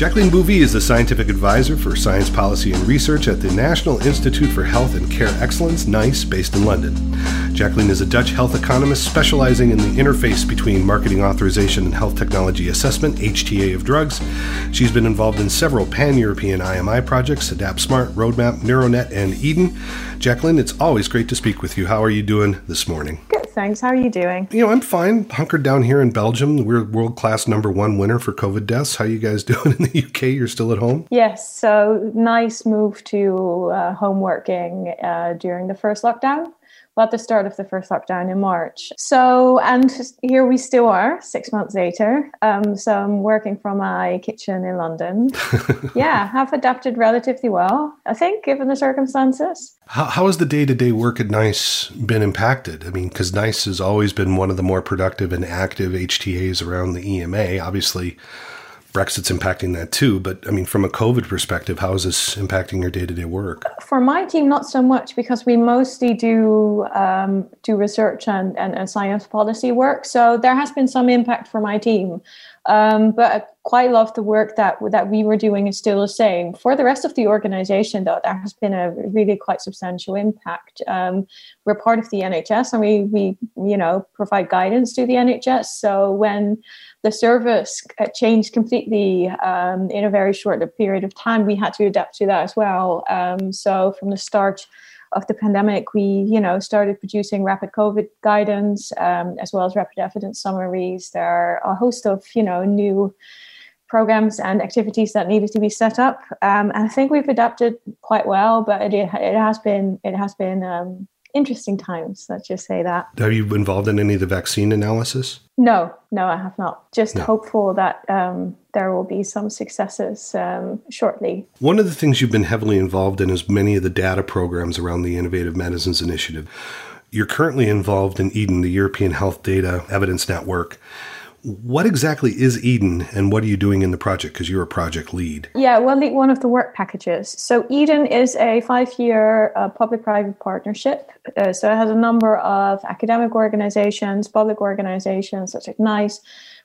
Jacoline Bouvy is the scientific advisor for science policy and research at the National Institute for Health and Care Excellence, NICE, based in London. Jacoline is a Dutch health economist specializing in the interface between marketing authorization and health technology assessment, HTA, of drugs. She's been involved in several pan European IMI projects Adapt Smart, Roadmap, Neuronet, and EHDEN. Jacoline, it's always great to speak with you. How are you doing this morning? Good thanks. How are you doing? You know, I'm fine. Hunkered down here in Belgium. We're world class number one winner for COVID deaths. How you guys doing in the UK? You're still at home? Yes. So nice move to uh, home working uh, during the first lockdown at the start of the first lockdown in March. So, and here we still are six months later. Um, so I'm working from my kitchen in London. yeah, have adapted relatively well, I think, given the circumstances. How, how has the day to day work at NICE been impacted? I mean, because NICE has always been one of the more productive and active HTAs around the EMA. Obviously, Brexit's impacting that too. But I mean, from a COVID perspective, how is this impacting your day to day work? For my team, not so much because we mostly do um, do research and, and, and, science policy work. So there has been some impact for my team. Um, but I quite love the work that that we were doing is still the same. For the rest of the organization, though, there has been a really quite substantial impact. Um, we're part of the NHS, and we we you know provide guidance to the NHS. So when the service changed completely um, in a very short period of time, we had to adapt to that as well. Um, so from the start of the pandemic, we you know started producing rapid COVID guidance um, as well as rapid evidence summaries. There are a host of you know new programs and activities that needed to be set up, um, and I think we've adapted quite well. But it, it has been it has been um, interesting times. Let's just say that. Have you involved in any of the vaccine analysis? No, no, I have not. Just no. hopeful that um, there will be some successes um, shortly. One of the things you've been heavily involved in is many of the data programs around the Innovative Medicines Initiative. You're currently involved in EHDEN, the European Health Data Evidence Network. What exactly is EHDEN and what are you doing in the project? Because you're a project lead. Yeah, well, one of the work packages. So, EHDEN is a five year uh, public private partnership. Uh, so, it has a number of academic organizations, public organizations such as NICE,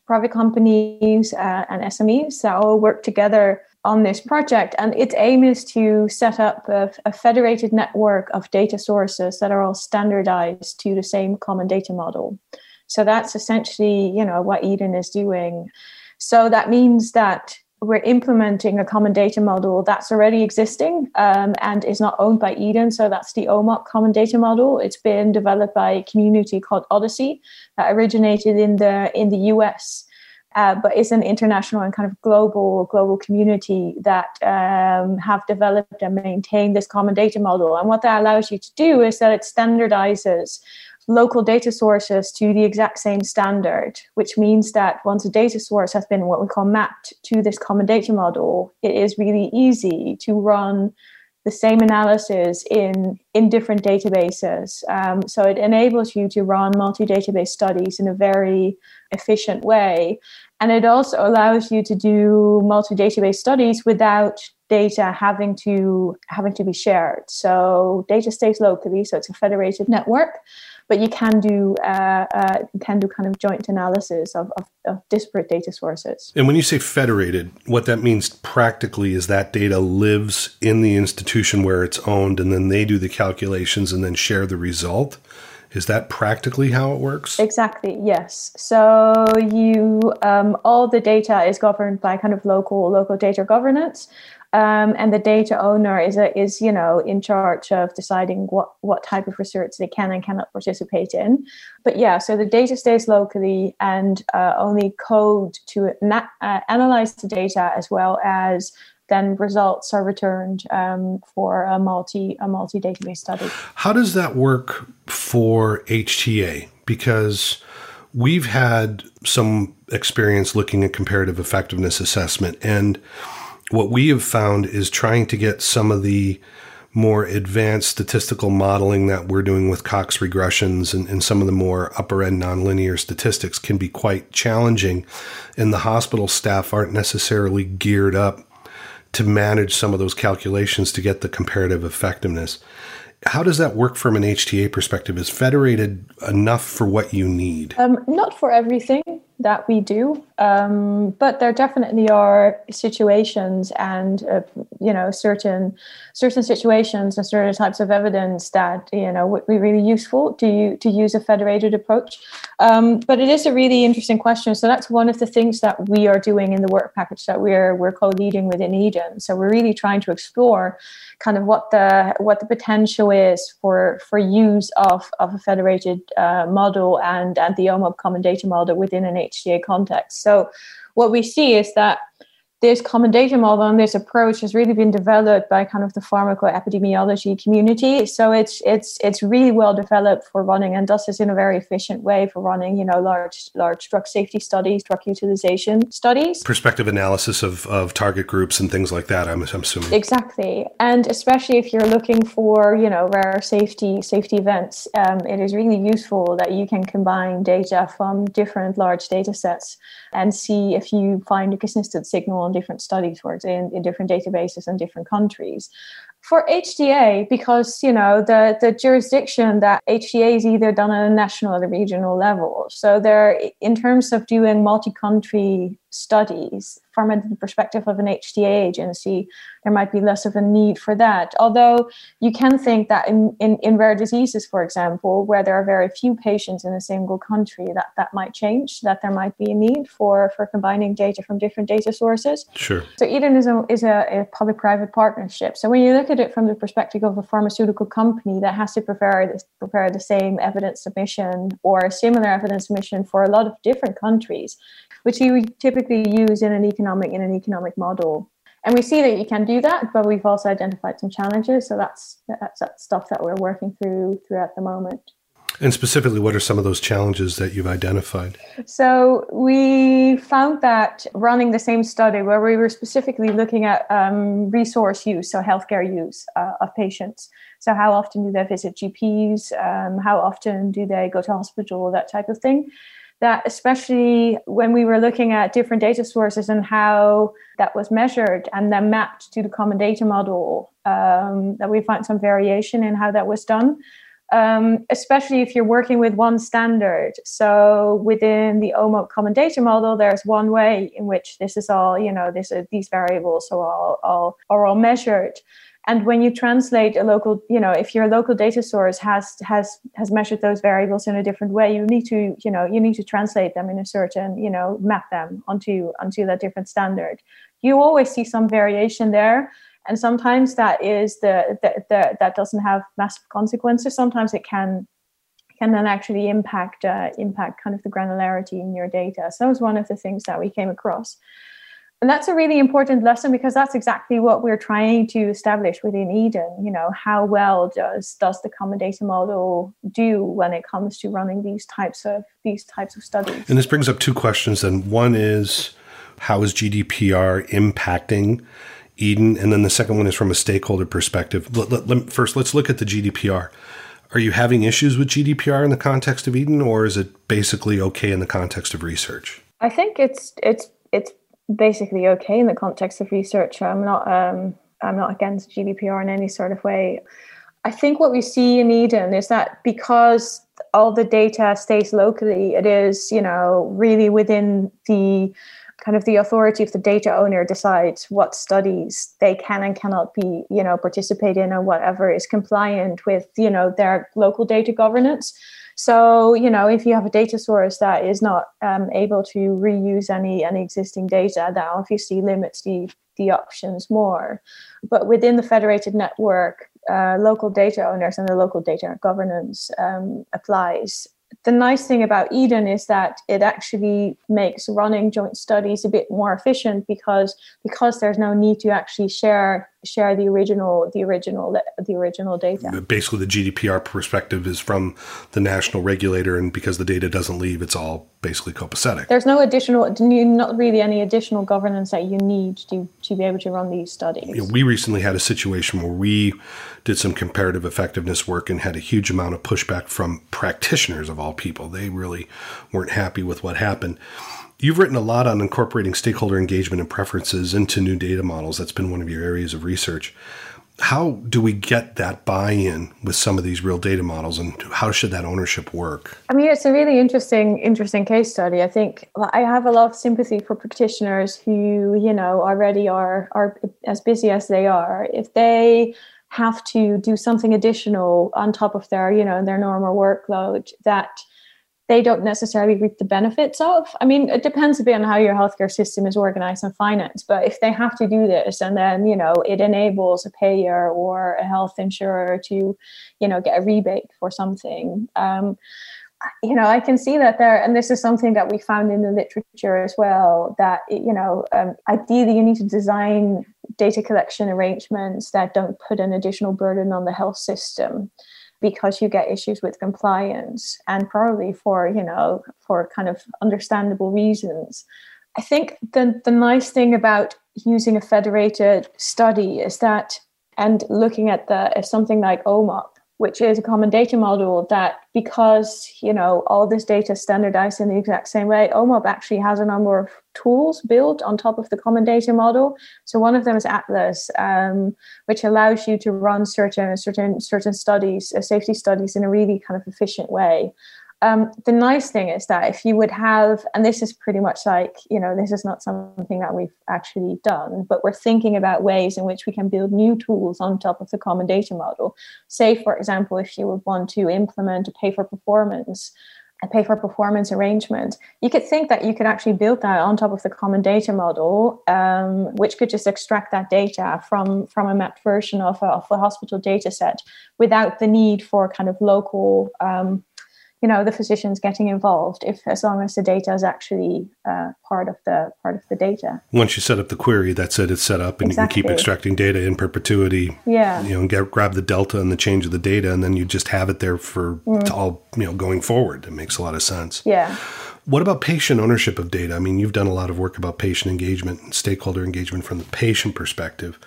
private companies, uh, and SMEs that all work together on this project. And its aim is to set up a, a, federated network of data sources that are all standardized to the same common data model. So that's essentially, you know, what EHDEN is doing. So that means that we're implementing a common data model that's already existing um, and is not owned by EHDEN. So that's the OMOP common data model. It's been developed by a community called OHDSI that originated in the in the US. Uh, but it's an international and kind of global global community that um, have developed and maintained this common data model. And what that allows you to do is that it standardizes local data sources to the exact same standard, which means that once a data source has been what we call mapped to this common data model, it is really easy to run the same analysis in in different databases. Um, so it enables you to run multi-database studies in a very efficient way, and it also allows you to do multi-database studies without data having to having to be shared. So data stays locally, so it's a federated network but you can do uh, uh, can do kind of joint analysis of, of, of, disparate data sources. And when you say federated, what that means practically is that data lives in the institution where it's owned, and then they do the calculations and then share the result. Is that practically how it works? Exactly. Yes. So you um, all the data is governed by kind of local local data governance, um, and the data owner is a, is you know in charge of deciding what what type of research they can and cannot participate in. But yeah, so the data stays locally, and uh, only code to na- uh, analyze the data as well as then results are returned um, for a multi a multi database study. How does that work for HTA? Because we've had some experience looking at comparative effectiveness assessment and what we have found is trying to get some of the more advanced statistical modeling that we're doing with Cox regressions and, and, some of the more upper end nonlinear statistics can be quite challenging. And the hospital staff aren't necessarily geared up to manage some of those calculations to get the comparative effectiveness. How does that work from an HTA perspective? Is federated enough for what you need? Um, not for everything. that we do, um, but there definitely are situations and uh, you know certain certain situations and certain types of evidence that you know would be really useful to to use a federated approach. Um, but it is a really interesting question. So that's one of the things that we are doing in the work package that we're we're co-leading within EHDEN. So we're really trying to explore kind of what the what the potential is for for use of of a federated uh, model and and the OMOP common data model within an HTA context. So what we see is that this common data model and this approach has really been developed by kind of the pharmacoepidemiology community. So it's it's it's really well developed for running and does this in a very efficient way for running, you know, large large drug safety studies, drug utilization studies. Perspective analysis of, of target groups and things like that, I'm, I'm assuming. Exactly. And especially if you're looking for, you know, rare safety safety events, um, it is really useful that you can combine data from different large data sets and see if you find a consistent signal on different studies, for in, in different databases in different countries for HTA, because you know the the jurisdiction that HTA is either done at a national or a regional level. So there, in terms of doing multi-country studies from the perspective of an HTA agency, there might be less of a need for that. Although you can think that in, in, in rare diseases, for example, where there are very few patients in a single country, that that might change, that there might be a need for, for combining data from different data sources. Sure. So EHDEN is a, is a, a public-private partnership. So when you look at it from the perspective of a pharmaceutical company that has to prepare this, prepare the same evidence submission or a similar evidence submission for a lot of different countries, which you typically use in an economic in an economic model. And we see that you can do that, but we've also identified some challenges. So that's that's, that's stuff that we're working through throughout the moment. And specifically, what are some of those challenges that you've identified? So, we found that running the same study where we were specifically looking at um, resource use, so healthcare use uh, of patients. So, how often do they visit GPs? Um, how often do they go to hospital? That type of thing that especially when we were looking at different data sources and how that was measured and then mapped to the common data model, um, that we found some variation in how that was done. Um, especially if you're working with one standard. So within the OMOP common data model, there's one way in which this is all, you know, this, uh, these variables are all, all, are all measured and when you translate a local you know if your local data source has has has measured those variables in a different way you need to you know you need to translate them in a certain you know map them onto onto that different standard. You always see some variation there and sometimes that is the, the, the that doesn't have massive consequences. Sometimes it can can then actually impact uh, impact kind of the granularity in your data. So that was one of the things that we came across and that's a really important lesson because that's exactly what we're trying to establish within EHDEN you know how well does does the common data model do when it comes to running these types of these types of studies? And this brings up two questions then. One is how is gdpr impacting EHDEN? And then the second one is from a stakeholder perspective. Let, let, let, first let's look at the gdpr are you having issues with gdpr in the context of EHDEN or is it basically okay in the context of research? I think it's it's it's basically okay in the context of research. I'm not um, I'm not against GDPR in any sort of way. I think what we see in EHDEN is that because all the data stays locally, it is you know really within the kind of the authority of the data owner decides what studies they can and cannot be you know participate in or whatever is compliant with you know their local data governance so, you know, if you have a data source that is not um, able to reuse any any existing data, that obviously limits the the options more. But within the federated network, uh, local data owners and the local data governance um, applies the nice thing about EHDEN is that it actually makes running joint studies a bit more efficient because because there's no need to actually share share the original the original the original data. Basically, the GDPR perspective is from the national regulator, and because the data doesn't leave, it's all basically copacetic. There's no additional, not really any additional governance that you need to to be able to run these studies. You know, we recently had a situation where we did some comparative effectiveness work and had a huge amount of pushback from practitioners of all people. They really weren't happy with what happened. You've written a lot on incorporating stakeholder engagement and preferences into new data models. That's been one of your areas of research. How do we get that buy in with some of these real data models and how should that ownership work? I mean, it's a really interesting, interesting case study. I think I have a lot of sympathy for practitioners who, you know, already are, are as busy as they are. If they have to do something additional on top of their, you know, their normal workload that they don't necessarily reap the benefits of. I mean, it depends a bit on how your healthcare system is organized and financed. But if they have to do this, and then you know it enables a payer or a health insurer to, you know, get a rebate for something. Um, you know, I can see that there, and this is something that we found in the literature as well. That you know, um, ideally, you need to design data collection arrangements that don't put an additional burden on the health system because you get issues with compliance and probably for you know for kind of understandable reasons. I think the the nice thing about using a federated study is that and looking at the something like omop which is a common data model that because you know all this data is standardized in the exact same way omop actually has a number of tools built on top of the common data model. So one of them is atlas um, which allows you to run certain certain certain studies uh, safety studies in a really kind of efficient way um, the nice thing is that if you would have, and this is pretty much like, you know, this is not something that we've actually done, but we're thinking about ways in which we can build new tools on top of the common data model. Say, for example, if you would want to implement a pay for performance, a pay for performance arrangement, you could think that you could actually build that on top of the common data model, um, which could just extract that data from, from a mapped version of a, of a hospital data set without the need for kind of local. Um, you know the physicians getting involved if as long as the data is actually uh, part of the part of the data. Once you set up the query that's it it's set up and exactly. you can keep extracting data in perpetuity. Yeah. You know and get, grab the delta and the change of the data and then you just have it there for mm. all you know going forward. It makes a lot of sense. Yeah. What about patient ownership of data? I mean you've done a lot of work about patient engagement and stakeholder engagement from the patient perspective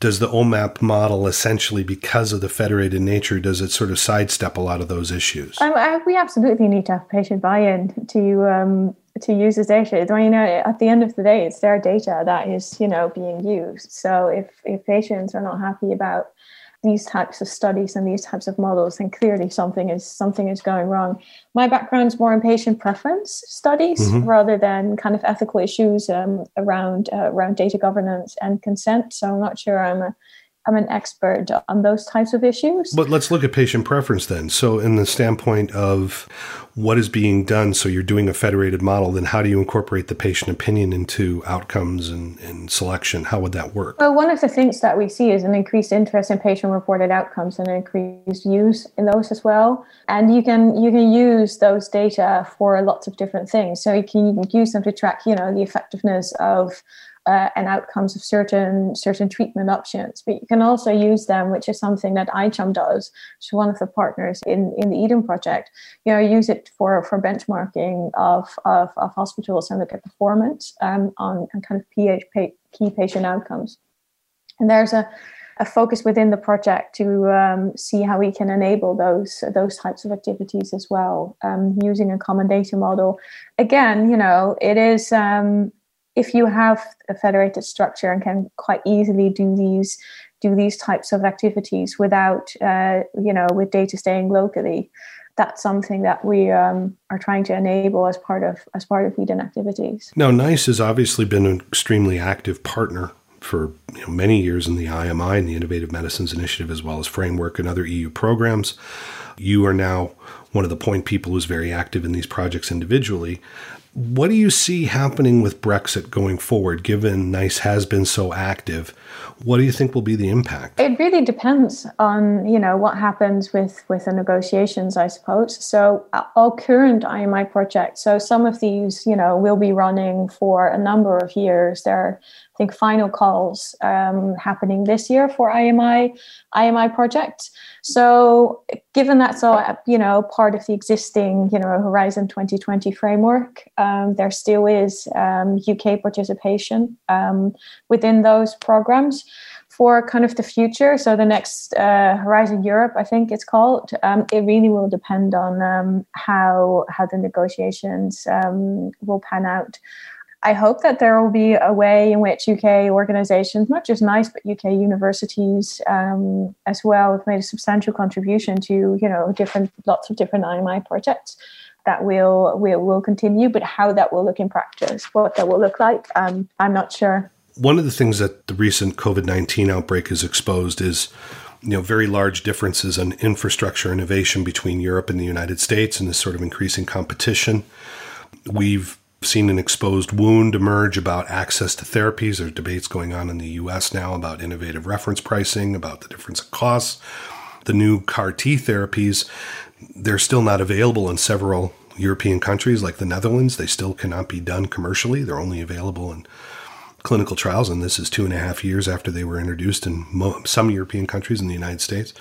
does the OMOP model essentially, because of the federated nature, does it sort of sidestep a lot of those issues? Um, I, we absolutely need to have patient buy-in to um, to use this data. I mean, know, at the end of the day, it's their data that is, you know, being used. So if if patients are not happy about these types of studies and these types of models, then clearly something is something is going wrong. My background is more in patient preference studies mm-hmm. rather than kind of ethical issues um, around uh, around data governance and consent. So I'm not sure I'm a I'm an expert on those types of issues. But let's look at patient preference then. So, in the standpoint of what is being done, so you're doing a federated model, then how do you incorporate the patient opinion into outcomes and, and selection? How would that work? Well, one of the things that we see is an increased interest in patient reported outcomes and increased use in those as well. And you can you can use those data for lots of different things. So you can use them to track, you know, the effectiveness of uh, and outcomes of certain certain treatment options. But you can also use them, which is something that iCHOM does, which is one of the partners in, in the EHDEN project. You know, use it for for benchmarking of of, of hospitals and look at performance um, on, on kind of PH, key patient outcomes. And there's a a focus within the project to um, see how we can enable those those types of activities as well um, using a common data model. Again, you know, it is um, if you have a federated structure and can quite easily do these do these types of activities without uh, you know with data staying locally that's something that we um, are trying to enable as part of as part of EHDEN activities. Now, NICE has obviously been an extremely active partner for you know, many years in the IMI and the Innovative Medicines Initiative, as well as Framework and other EU programs. You are now one of the point people who's very active in these projects individually. What do you see happening with Brexit going forward, given NICE has been so active? What do you think will be the impact? It really depends on you know what happens with with the negotiations, I suppose. So uh, all current IMI projects, so some of these you know will be running for a number of years. They're think final calls um, happening this year for IMI IMI projects. So given that's all you know part of the existing you know Horizon 2020 framework, um, there still is um, UK participation um, within those programs. For kind of the future, so the next uh, Horizon Europe, I think it's called. Um, it really will depend on um, how how the negotiations will pan out I hope that there will be a way in which UK organisations, not just NICE, but UK universities um, as well, have made a substantial contribution to you know different lots of different IMI projects that will will will continue. But how that will look in practice, what that will look like, um, I'm not sure. One of the things that the recent COVID nineteen outbreak has exposed is you know very large differences in infrastructure innovation between Europe and the United States, and this sort of increasing competition. We've seen an exposed wound emerge about access to therapies. There's debates going on in the US now about innovative reference pricing, about the difference in costs. The new CAR T therapies, they're still not available in several European countries like the Netherlands. They still cannot be done commercially. They're only available in clinical trials, and this is two and a half years after they were introduced in mo- some European countries in the United States.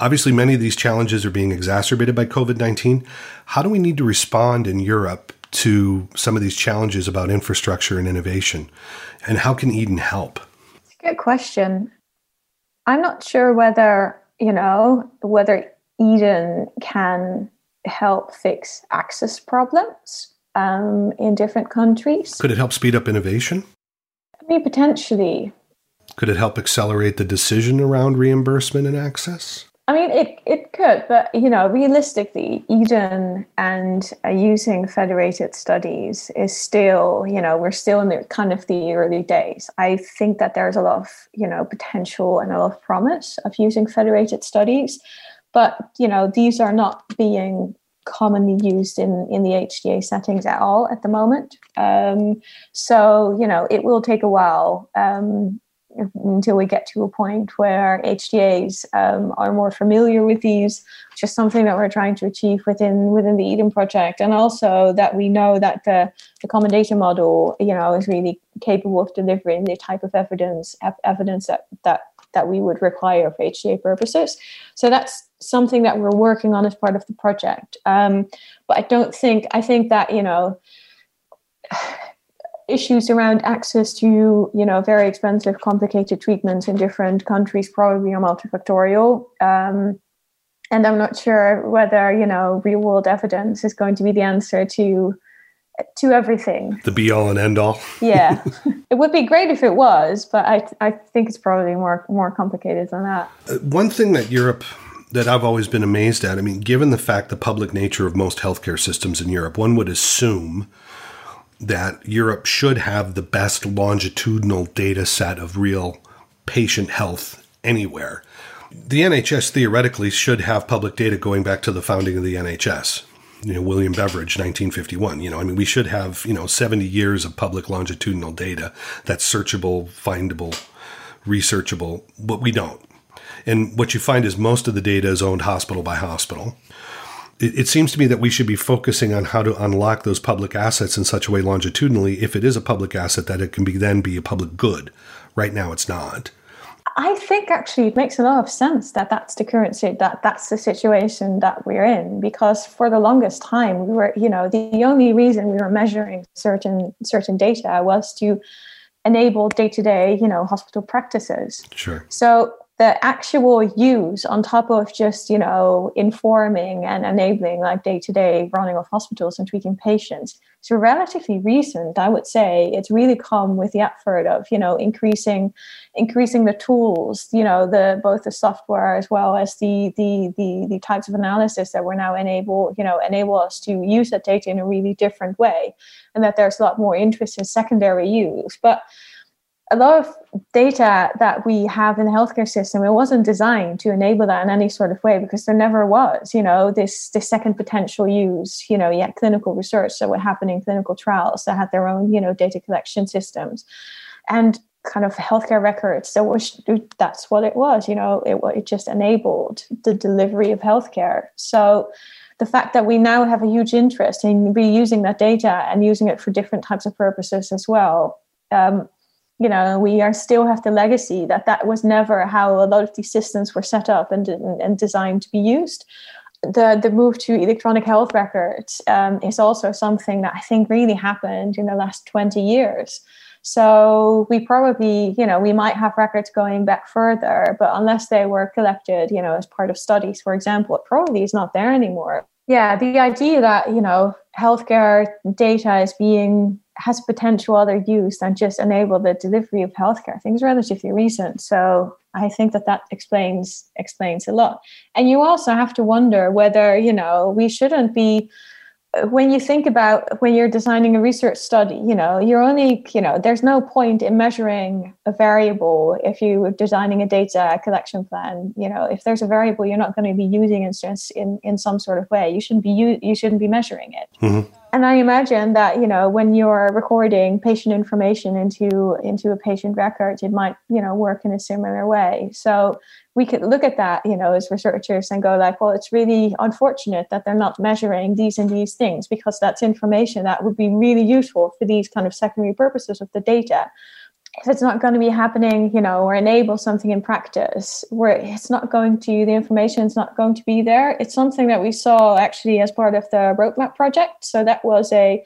Obviously, many of these challenges are being exacerbated by COVID 19. How do we need to respond in Europe to some of these challenges about infrastructure and innovation? And how can EHDEN help? It's a good question. I'm not sure whether, you know, whether EHDEN can help fix access problems um, in different countries. Could it help speed up innovation? I mean, potentially. Could it help accelerate the decision around reimbursement and access? I mean, it, it could, but you know, realistically, EHDEN and uh, using federated studies is still, you know, we're still in the kind of the early days. I think that there's a lot of, you know, potential and a lot of promise of using federated studies, but you know, these are not being commonly used in in the HTA settings at all at the moment. Um, so you know, it will take a while. Um, until we get to a point where HTAs um, are more familiar with these, which is something that we're trying to achieve within within the EHDEN project, and also that we know that the the model, you know, is really capable of delivering the type of evidence evidence that that that we would require for HTA purposes. So that's something that we're working on as part of the project. Um, but I don't think I think that you know issues around access to you know very expensive complicated treatments in different countries probably are multifactorial. Um, and i'm not sure whether you know real world evidence is going to be the answer to to everything. The be all and end all yeah. It would be great if it was but i i think it's probably more more complicated than that. Uh, one thing that europe that I've always been amazed at. I mean, given the fact the public nature of most healthcare systems in Europe, one would assume that Europe should have the best longitudinal data set of real patient health anywhere. The NHS theoretically should have public data going back to the founding of the NHS. You know, William Beveridge, 1951. You know, I mean, we should have, you know, 70 years of public longitudinal data that's searchable, findable, researchable, but we don't. And what you find is most of the data is owned hospital by hospital it, it seems to me that we should be focusing on how to unlock those public assets in such a way longitudinally, if it is a public asset, that it can be then be a public good. Right now, it's not. I think actually it makes a lot of sense that that's the current state, that that's the situation that we're in because for the longest time we were, you know, the, the only reason we were measuring certain certain data was to enable day to day, you know, hospital practices. Sure. So the actual use on top of just you know informing and enabling like day-to-day running of hospitals and treating patients. So relatively recent i would say it's really come with the effort of you know increasing increasing the tools you know the both the software as well as the the the, the types of analysis that we're now enable you know enable us to use that data in a really different way and that there's a lot more interest in secondary use. But a lot of data that we have in the healthcare system it wasn't designed to enable that in any sort of way because there never was you know this this second potential use you know had clinical research that would happen in clinical trials that had their own you know data collection systems and kind of healthcare records. That was that's what it was you know it, it just enabled the delivery of healthcare. So the fact that we now have a huge interest in reusing that data and using it for different types of purposes as well um, you know we are still have the legacy that that was never how a lot of these systems were set up and, and designed to be used the the move to electronic health records um, is also something that I think really happened in the last 20 years. So we probably, you know, we might have records going back further, but unless they were collected, you know, as part of studies, for example, it probably is not there anymore. Yeah, the idea that, you know, healthcare data is being has potential other use than just enable the delivery of healthcare. Things relatively recent. So I think that that explains explains a lot. And you also have to wonder whether, you know, we shouldn't be when you think about when you're designing a research study, you know, you're only, you know, there's no point in measuring a variable if you're designing a data collection plan. You know, if there's a variable you're not going to be using in in, in some sort of way, you shouldn't be you shouldn't be measuring it. Mm-hmm. And I imagine that you know when you're recording patient information into into a patient record, it might you know work in a similar way. So we could look at that, you know, as researchers and go like, well, it's really unfortunate that they're not measuring these and these things because that's information that would be really useful for these kind of secondary purposes of the data. If it's not going to be happening, you know, or enable something in practice where it's not going to, the information is not going to be there. It's something that we saw actually as part of the roadmap project. So that was a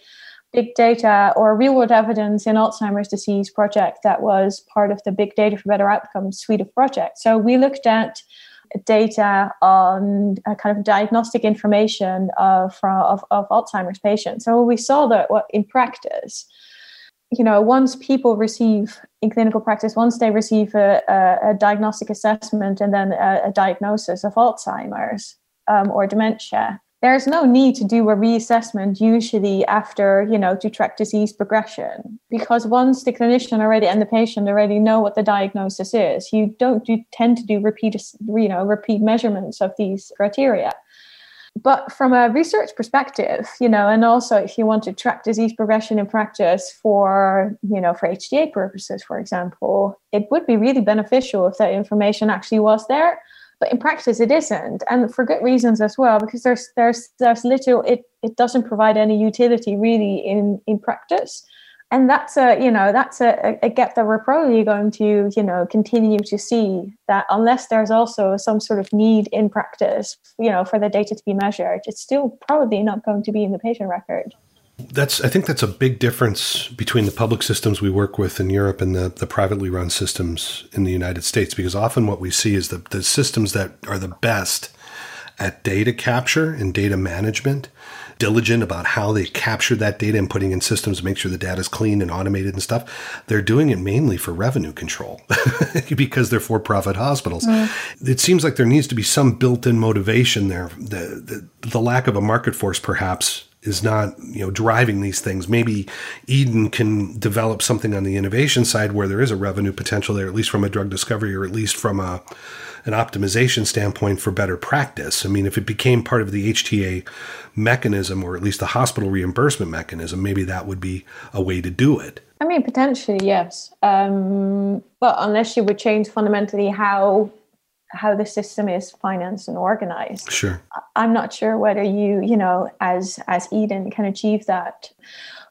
big data or real world evidence in Alzheimer's disease project that was part of the Big Data for Better Outcomes suite of projects. So we looked at data on uh, kind of diagnostic information of, of, of Alzheimer's patients. So we saw that in practice, you know, once people receive in clinical practice, once they receive a, a, a diagnostic assessment and then a, a diagnosis of Alzheimer's um, or dementia, there's no need to do a reassessment usually after you know to track disease progression. Because once the clinician already and the patient already know what the diagnosis is you don't do, tend to do repeat you know repeat measurements of these criteria but from a research perspective you know and also if you want to track disease progression in practice for you know for hta purposes for example it would be really beneficial if that information actually was there but in practice it isn't and for good reasons as well because there's there's there's little it it doesn't provide any utility really in in practice and that's a you know that's a, a gap that we're probably going to you know continue to see that unless there's also some sort of need in practice you know for the data to be measured it's still probably not going to be in the patient record. That's I think that's a big difference between the public systems we work with in Europe and the, the privately run systems in the United States because often what we see is the, the systems that are the best at data capture and data management, diligent about how they capture that data and putting in systems to make sure the data is clean and automated and stuff. They're doing it mainly for revenue control because they're for profit hospitals. Mm. It seems like there needs to be some built in motivation there. The, the, the lack of a market force, perhaps, is not you know driving these things maybe EHDEN can develop something on the innovation side where there is a revenue potential there at least from a drug discovery or at least from a an optimization standpoint for better practice i mean if it became part of the hta mechanism or at least the hospital reimbursement mechanism maybe that would be a way to do it I mean, potentially, yes. Um, but unless you would change fundamentally how how the system is financed and organized. Sure. I'm not sure whether you, you know, as as EHDEN can achieve that.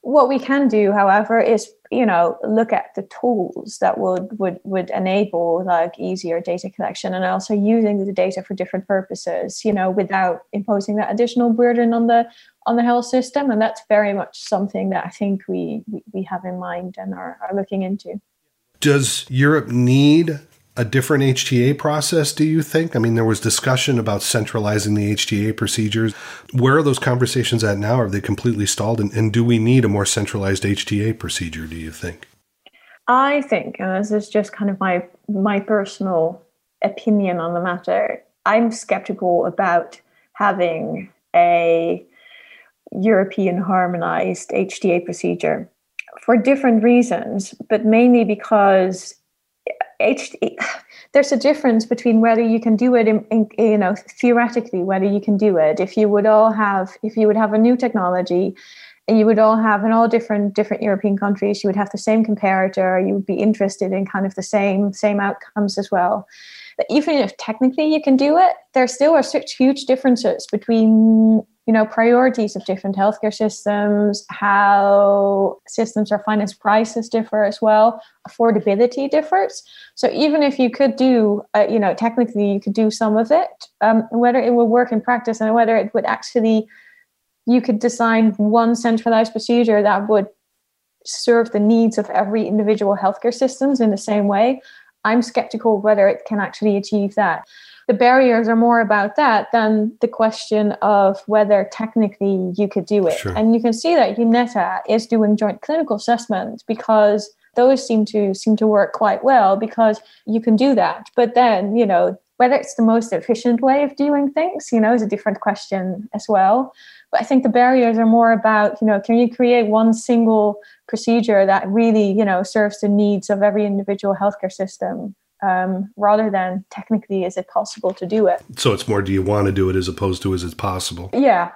What we can do, however, is you know look at the tools that would would would enable like easier data collection and also using the data for different purposes you know without imposing that additional burden on the on the health system. And that's very much something that i think we we, we have in mind and are, are looking into. Does europe need a different HTA process, do you think? I mean, there was discussion about centralizing the HTA procedures. Where are those conversations at now? Are they completely stalled? And, and do we need a more centralized HTA procedure, do you think? I think, and this is just kind of my my personal opinion on the matter, I'm skeptical about having a European harmonized HTA procedure for different reasons, but mainly because there's a difference between whether you can do it in, in, you know theoretically whether you can do it. If you would all have if you would have a new technology and you would all have in all different different european countries you would have the same comparator you would be interested in kind of the same same outcomes as well but even if technically you can do it there still are such huge differences between you know priorities of different healthcare systems how systems are financed prices differ as well affordability differs. So even if you could do uh, you know technically you could do some of it um, whether it will work in practice and whether it would actually you could design one centralized procedure that would serve the needs of every individual healthcare systems in the same way i'm skeptical whether it can actually achieve that the barriers are more about that than the question of whether technically you could do it. Sure. And you can see that EUnetHTA is doing joint clinical assessments because those seem to seem to work quite well because you can do that. But then, you know, whether it's the most efficient way of doing things, you know, is a different question as well. But I think the barriers are more about, you know, can you create one single procedure that really, you know, serves the needs of every individual healthcare system um, rather than technically is it possible to do it. So it's more do you want to do it as opposed to is it possible? Yeah.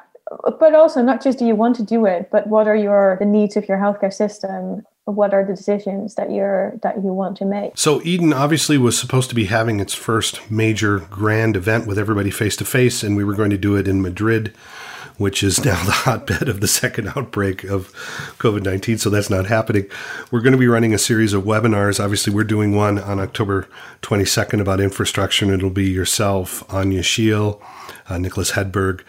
But also not just do you want to do it, but what are your the needs of your healthcare system what are the decisions that you're that you want to make so EHDEN obviously was supposed to be having its first major grand event with everybody face to face and we were going to do it in madrid which is now the hotbed of the second outbreak of COVID 19. So that's not happening. We're going to be running a series of webinars. Obviously, we're doing one on October 22nd about infrastructure, and it'll be yourself, Anya Scheel, uh, Nicholas Hedberg,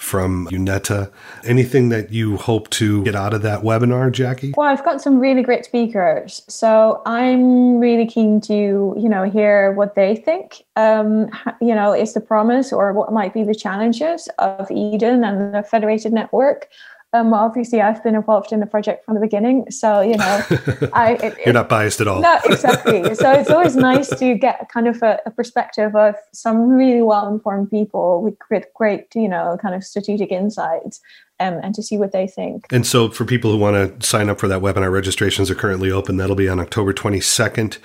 from EUnetHTA. Anything that you hope to get out of that webinar, Jackie? Well, I've got some really great speakers, so I'm really keen to you know hear what they think. Um, you know, is the promise or what might be the challenges of EHDEN and the federated network? Um, obviously, I've been involved in the project from the beginning, so you know, I it, you're not biased at all. No, exactly. so it's always nice to get kind of a, a perspective of some really well-informed people with great, great, you know, kind of strategic insights, um, and to see what they think. And so, for people who want to sign up for that webinar, registrations are currently open. That'll be on October 22nd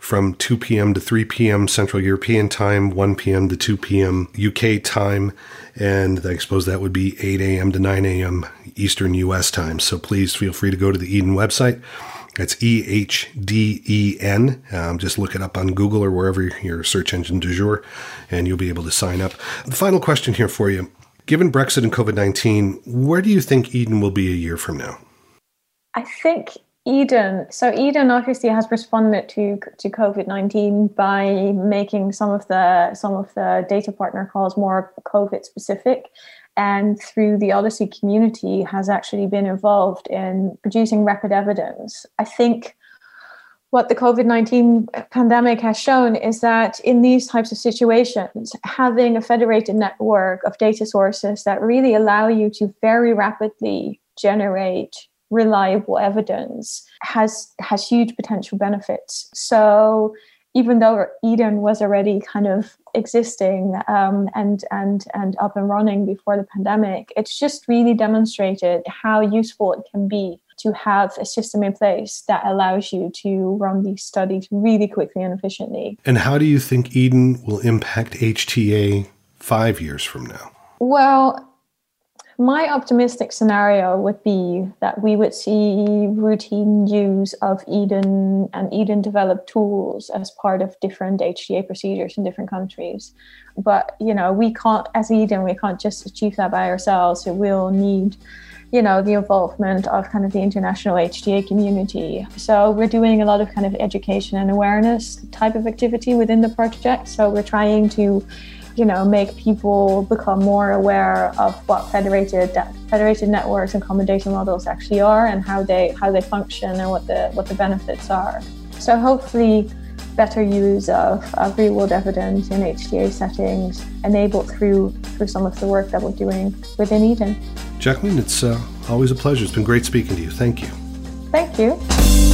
from 2 p.m. to 3 p.m. Central European Time, 1 p.m. to 2 p.m. UK time. And I suppose that would be 8 a.m. to 9 a.m. Eastern US time. So please feel free to go to the EHDEN website. It's E H D E N. Um, just look it up on Google or wherever your search engine du jour, and you'll be able to sign up. The final question here for you Given Brexit and COVID 19, where do you think EHDEN will be a year from now? I think EHDEN. So EHDEN obviously has responded to to COVID nineteen by making some of the some of the data partner calls more COVID specific, and through the OHDSI community has actually been involved in producing rapid evidence. I think what the COVID 19 pandemic has shown is that in these types of situations, having a federated network of data sources that really allow you to very rapidly generate reliable evidence has has huge potential benefits. So even though EHDEN was already kind of existing um, and and and up and running before the pandemic, it's just really demonstrated how useful it can be to have a system in place that allows you to run these studies really quickly and efficiently. And how do you think EHDEN will impact HTA five years from now? Well, my optimistic scenario would be that we would see routine use of EHDEN and EHDEN developed tools as part of different HTA procedures in different countries. But you know, we can't as EHDEN, we can't just achieve that by ourselves. So we'll need you know the involvement of kind of the international HTA community. So we're doing a lot of kind of education and awareness type of activity within the project. So we're trying to you know make people become more aware of what federated federated networks and accommodation models actually are and how they how they function and what the what the benefits are. So hopefully better use of, of real world evidence in HTA settings enabled through through some of the work that we're doing within EHDEN. Jacoline, it's uh, always a pleasure. It's been great speaking to you. Thank you. Thank you.